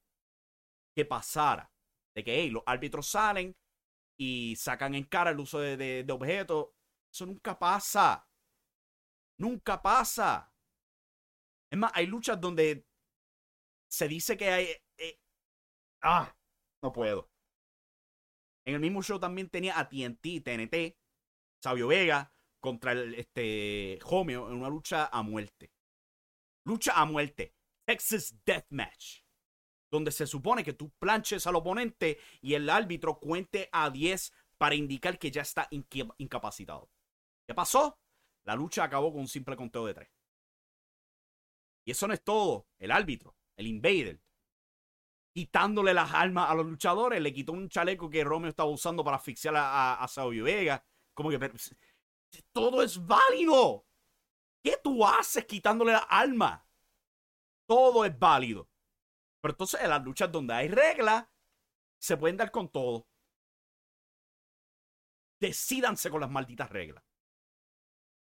que pasara, de que hey, los árbitros salen y sacan en cara el uso de- de objetos, eso nunca pasa. Nunca pasa. Es más, hay luchas donde se dice que hay... eh, ah, no puedo. En el mismo show también tenía a TNT, TNT, Sabio Vega contra el este Homeo en una lucha a muerte. Lucha a muerte. Texas Deathmatch. Donde se supone que tú planches al oponente y el árbitro cuente a 10 para indicar que ya está incapacitado. ¿Qué pasó? La lucha acabó con un simple conteo de 3. Y eso no es todo. El árbitro, el invader, quitándole las armas a los luchadores. Le quitó un chaleco que Romeo estaba usando para asfixiar a, a, a Vega. Como que todo es válido. ¿Qué tú haces quitándole la arma? Todo es válido. Pero entonces en las luchas donde hay reglas, se pueden dar con todo. Decídanse con las malditas reglas.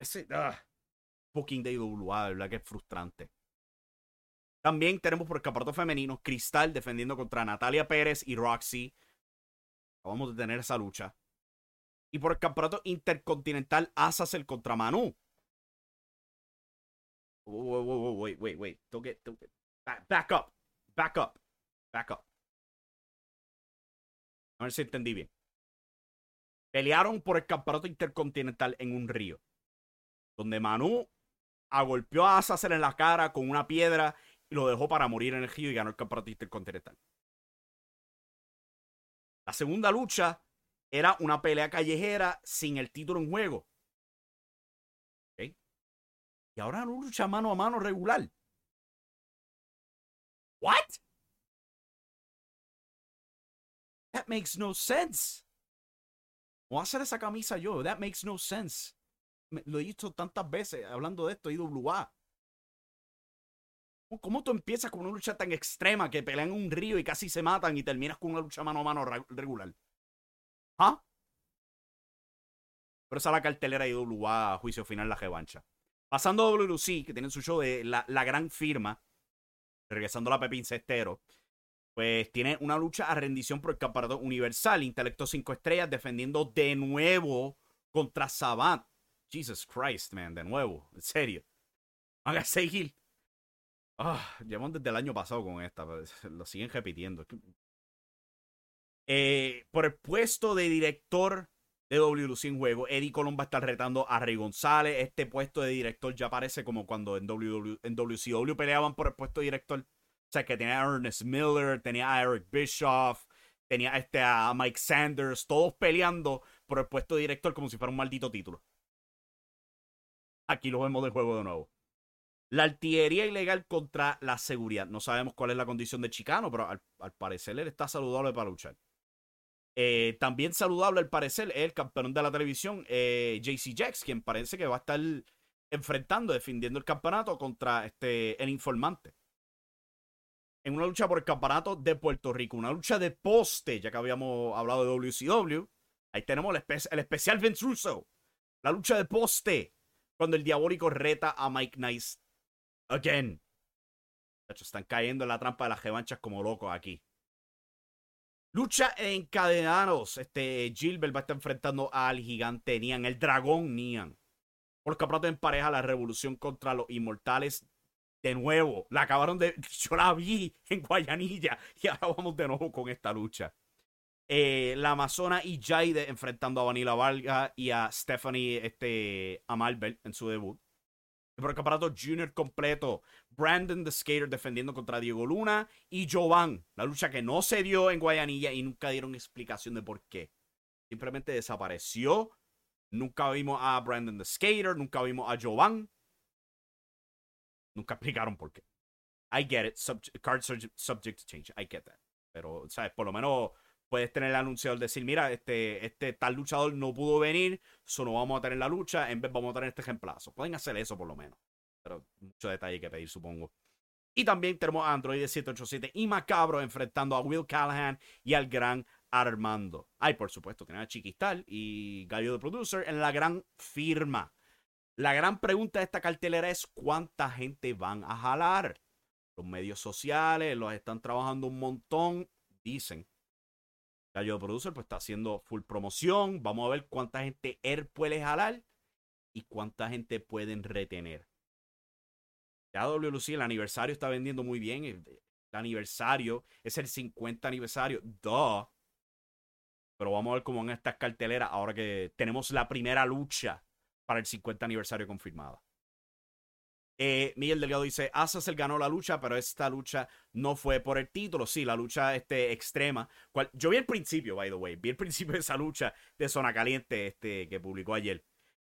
Ese uh, fucking de IWA, verdad que es frustrante. También tenemos por el campeonato femenino Cristal defendiendo contra Natalia Pérez y Roxy. Vamos a tener esa lucha. Y por el campeonato intercontinental Azazel contra Manu. Wait, wait, wait, Don't get, don't get. Back, up. Back up. Back up. A ver si entendí bien. Pelearon por el campeonato intercontinental en un río. Donde Manu agolpeó a Azazel en la cara con una piedra y lo dejó para morir en el río y ganó el campeonato intercontinental. La segunda lucha era una pelea callejera sin el título en juego. Y ahora una lucha mano a mano regular. What? That makes no sense. Voy hacer esa camisa yo. That makes no sense. Lo he visto tantas veces hablando de esto, IWA. ¿Cómo tú empiezas con una lucha tan extrema que pelean un río y casi se matan y terminas con una lucha mano a mano regular? ¿Ah? Pero esa es la cartelera de IWA, juicio final, la revancha. Pasando a WLC, que tienen su show de la, gran firma, regresando a la Pepín Cestero, pues tiene una lucha a rendición por el campeonato universal. Intelecto 5 estrellas defendiendo de nuevo contra Savant. Jesus Christ, man, de nuevo, en serio. Van a seguir. Ah, llevamos desde el año pasado con esta, lo siguen repitiendo. Eh, por el puesto de director de WLC en juego. Eddie Colón va a estar retando a Rey González. Este puesto de director ya parece como cuando en, en WCW peleaban por el puesto de director. O sea, que tenía a Ernest Miller, tenía a Eric Bischoff, tenía este, a Mike Sanders, todos peleando por el puesto de director como si fuera un maldito título. Aquí lo vemos del juego de nuevo. La artillería ilegal contra la seguridad. No sabemos cuál es la condición de Chicano, pero al, parecer él está saludable para luchar. Eh, también saludable al parecer es el campeón de la televisión, eh, JC Jax, quien parece que va a estar enfrentando, defendiendo el campeonato contra este, el informante. En una lucha por el campeonato de Puerto Rico, una lucha de poste, ya que habíamos hablado de WCW. Ahí tenemos el, el especial Vince Russo. La lucha de poste, cuando el diabólico reta a Mike Nice. Again. Están cayendo en la trampa de las revanchas como locos aquí. Lucha encadenados. Este Gilbert va a estar enfrentando al gigante Nian, el dragón Nian. Por campeonato en pareja, la revolución contra los inmortales. De nuevo, la acabaron de. Yo la vi en Guayanilla. Y ahora vamos de nuevo con esta lucha. Eh, la Amazona y Jaide enfrentando a Vanilla Vargas y a Stephanie este, Amalbert en su debut por el campeonato junior completo. Brandon the Skater defendiendo contra Diego Luna y Jovan. La lucha que no se dio en Guayanilla y nunca dieron explicación de por qué. Simplemente desapareció. Nunca vimos a Brandon the Skater, nunca vimos a Jovan. Nunca explicaron por qué. I get it. cards are subject to change. I get that. Pero, ¿sabes? Por lo menos puedes tener el anunciador decir, mira, este, este tal luchador no pudo venir, solo vamos a tener la lucha, en vez vamos a tener este ejemplazo. Pueden hacer eso por lo menos. Pero mucho detalle que pedir, supongo. Y también tenemos a Android 787 y Macabro enfrentando a Will Callahan y al gran Armando. Ay, por supuesto, tiene a Chiquistal y Gallo de Producer en la gran firma. La gran pregunta de esta cartelera es cuánta gente van a jalar. Los medios sociales los están trabajando un montón, dicen. Gallo Producer pues está haciendo full promoción. Vamos a ver cuánta gente él puede jalar y cuánta gente pueden retener. Ya WLC, el aniversario está vendiendo muy bien. El, aniversario es el 50 aniversario. Duh. Pero vamos a ver cómo en estas carteleras ahora que tenemos la primera lucha para el 50 aniversario confirmada. Eh, Miguel Delgado dice, Azazel ganó la lucha, pero esta lucha no fue por el título. Sí, la lucha este, extrema. Yo vi el principio, by the way. Vi el principio de esa lucha de Zona Caliente este, que publicó ayer.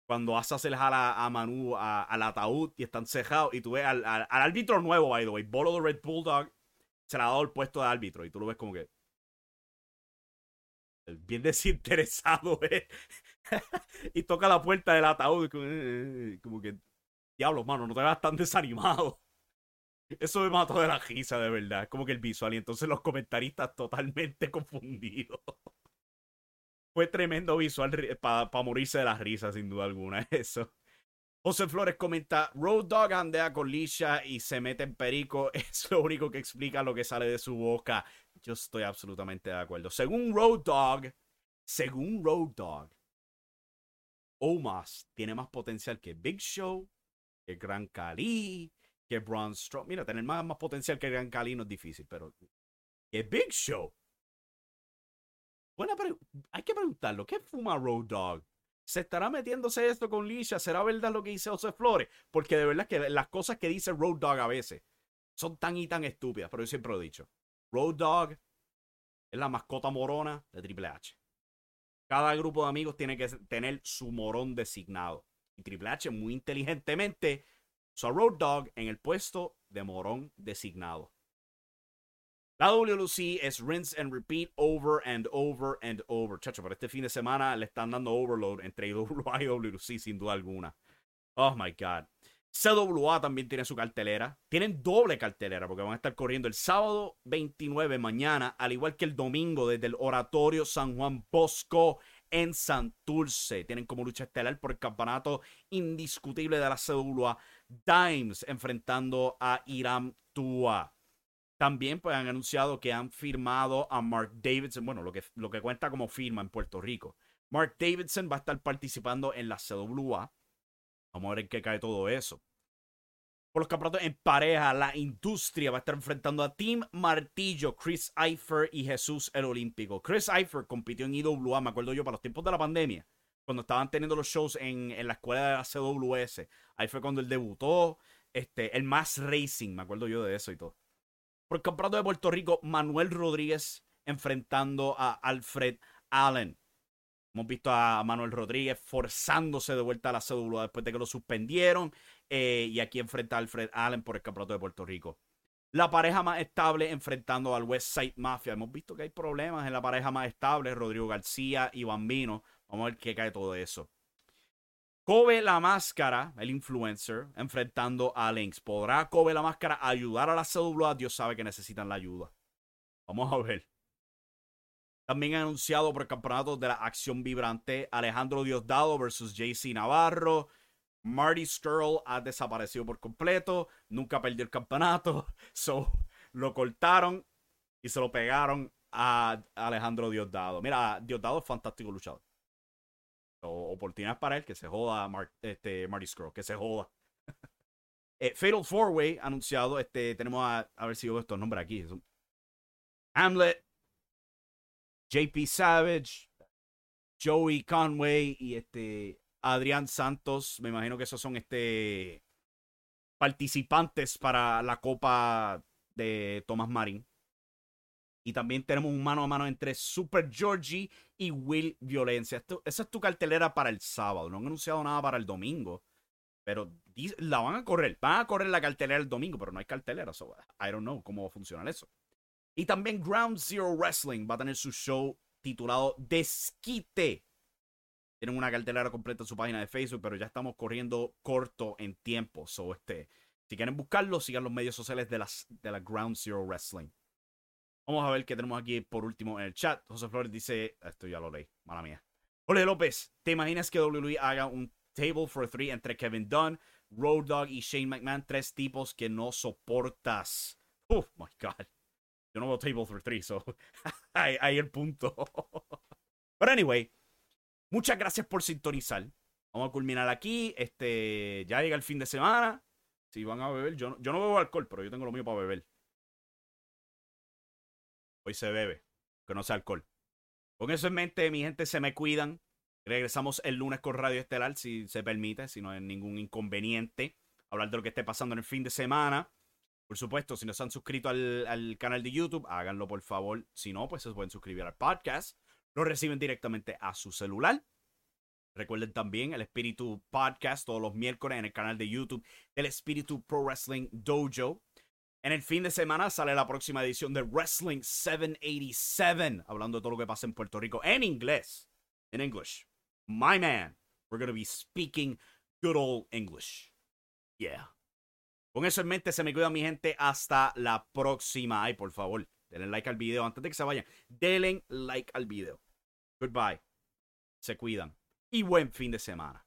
Cuando Azazel jala a Manu al ataúd y están cejados. Y tú ves al, al, árbitro nuevo, by the way. Bolo de Red Bulldog. se le ha dado el puesto de árbitro y tú lo ves como que. Bien desinteresado, ¿eh? y toca la puerta del ataúd. Como, eh, como que. Diablo, mano, no te veas tan desanimado. Eso me mató de la risa, de verdad. Como que el visual. Y entonces los comentaristas totalmente confundidos. Fue tremendo visual para morirse de las risas, sin duda alguna. Eso. José Flores comenta: Road Dog andea con Lisha y se mete en perico. Es lo único que explica lo que sale de su boca. Yo estoy absolutamente de acuerdo. Según Road Dog, según Road Dog, Omas tiene más potencial que Big Show, que Gran Cali, que Braun Strowman. Mira, tener más, más potencial que Gran Cali no es difícil, pero que Big Show. Buena Hay que preguntarlo. ¿Qué fuma Road Dog? ¿Se estará metiéndose esto con Lisha? ¿Será verdad lo que dice José Flores? Porque de verdad que las cosas que dice Road Dog a veces son tan y tan estúpidas, pero yo siempre lo he dicho. Road Dog es la mascota morona de Triple H. Cada grupo de amigos tiene que tener su morón designado. Triple H muy inteligentemente usó a Road Dog en el puesto de morón designado. La WLC es rinse and repeat over and over and over. Chacho, pero este fin de semana le están dando overload entre IWA y WLC sin duda alguna. Oh my God. CWA también tiene su cartelera. Tienen doble cartelera porque van a estar corriendo el sábado 29 mañana, al igual que el domingo desde el Oratorio San Juan Bosco en Santurce. Tienen como lucha estelar por el campeonato indiscutible de la CWA. Dimes enfrentando a Iram Tua. También pues han anunciado que han firmado a Mark Davidson, bueno, lo que, lo que cuenta como firma en Puerto Rico. Mark Davidson va a estar participando en la CWA. Vamos a ver en qué cae todo eso. Por los campeonatos en pareja, la industria va a estar enfrentando a Team Martillo, Chris Eifer y Jesús el Olímpico. Chris Eifer compitió en IWA, me acuerdo yo, para los tiempos de la pandemia, cuando estaban teniendo los shows en, en la escuela de la CWS. Ahí fue cuando él debutó. Este, el Mass Racing, me acuerdo yo de eso y todo. Por el campeonato de Puerto Rico, Manuel Rodríguez enfrentando a Alfred Allen. Hemos visto a Manuel Rodríguez forzándose de vuelta a la cédula después de que lo suspendieron. Eh, y aquí enfrenta a Alfred Allen por el campeonato de Puerto Rico. La pareja más estable enfrentando al West Side Mafia. Hemos visto que hay problemas en la pareja más estable. Rodrigo García y Bambino. Vamos a ver qué cae todo eso. Kobe la Máscara, el influencer, enfrentando a Lynx. ¿Podrá Kobe la Máscara ayudar a la CWA? Dios sabe que necesitan la ayuda. Vamos a ver. También anunciado por el campeonato de la acción vibrante Alejandro Diosdado versus JC Navarro. Marty Skrull ha desaparecido por completo. Nunca perdió el campeonato. So, lo cortaron y se lo pegaron a Alejandro Diosdado. Mira, Diosdado es fantástico luchador o oportunidades para él, que se joda este, Marty Scroll, que se joda. eh, Fatal Four Way anunciado, este, tenemos a, a ver si yo veo estos nombres aquí. Hamlet, JP Savage, Joey Conway y este Adrián Santos. Me imagino que esos son este participantes para la Copa de Thomas Marin. Y también tenemos un mano a mano entre Super Georgie y Will Violencia. esa es tu cartelera para el sábado. No han anunciado nada para el domingo. Pero la van a correr. Van a correr la cartelera el domingo, pero no hay cartelera. So, I don't know cómo va a funcionar eso. Y también Ground Zero Wrestling va a tener su show titulado Desquite. Tienen una cartelera completa en su página de Facebook, pero ya estamos corriendo corto en tiempo. So, este, si quieren buscarlo, sigan los medios sociales de, las, de la Ground Zero Wrestling. Vamos a ver qué tenemos aquí por último en el chat. José Flores dice, esto ya lo leí, mala mía. Ole López, ¿te imaginas que WWE haga un table for three entre Kevin Dunn, Road Dogg y Shane McMahon? Tres tipos que no soportas. Oh my God. Yo no veo table for three, so ahí el punto. Pero anyway, muchas gracias por sintonizar. Vamos a culminar aquí. Este, ya llega el fin de semana. Si van a beber, yo, yo no bebo alcohol, pero yo tengo lo mío para beber hoy se bebe, que no sea alcohol. Con eso en mente, mi gente, se me cuidan. Regresamos el lunes con Radio Estelar, si se permite, si no hay ningún inconveniente. Hablar de lo que esté pasando en el fin de semana. Por supuesto, si no se han suscrito al, al canal de YouTube, háganlo por favor. Si no, pues se pueden suscribir al podcast. Lo reciben directamente a su celular. Recuerden también el Espíritu Podcast todos los miércoles en el canal de YouTube del Espíritu Pro Wrestling Dojo. En el fin de semana sale la próxima edición de Wrestling 787, hablando de todo lo que pasa en Puerto Rico en inglés. En English. My man, we're going to be speaking good old English. Yeah. Con eso en mente, se me cuida mi gente. Hasta la próxima. Ay, por favor, denle like al video antes de que se vayan. Denle like al video. Goodbye. Se cuidan. Y buen fin de semana.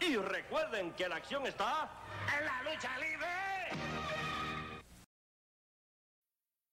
Y recuerden que la acción está en la lucha libre.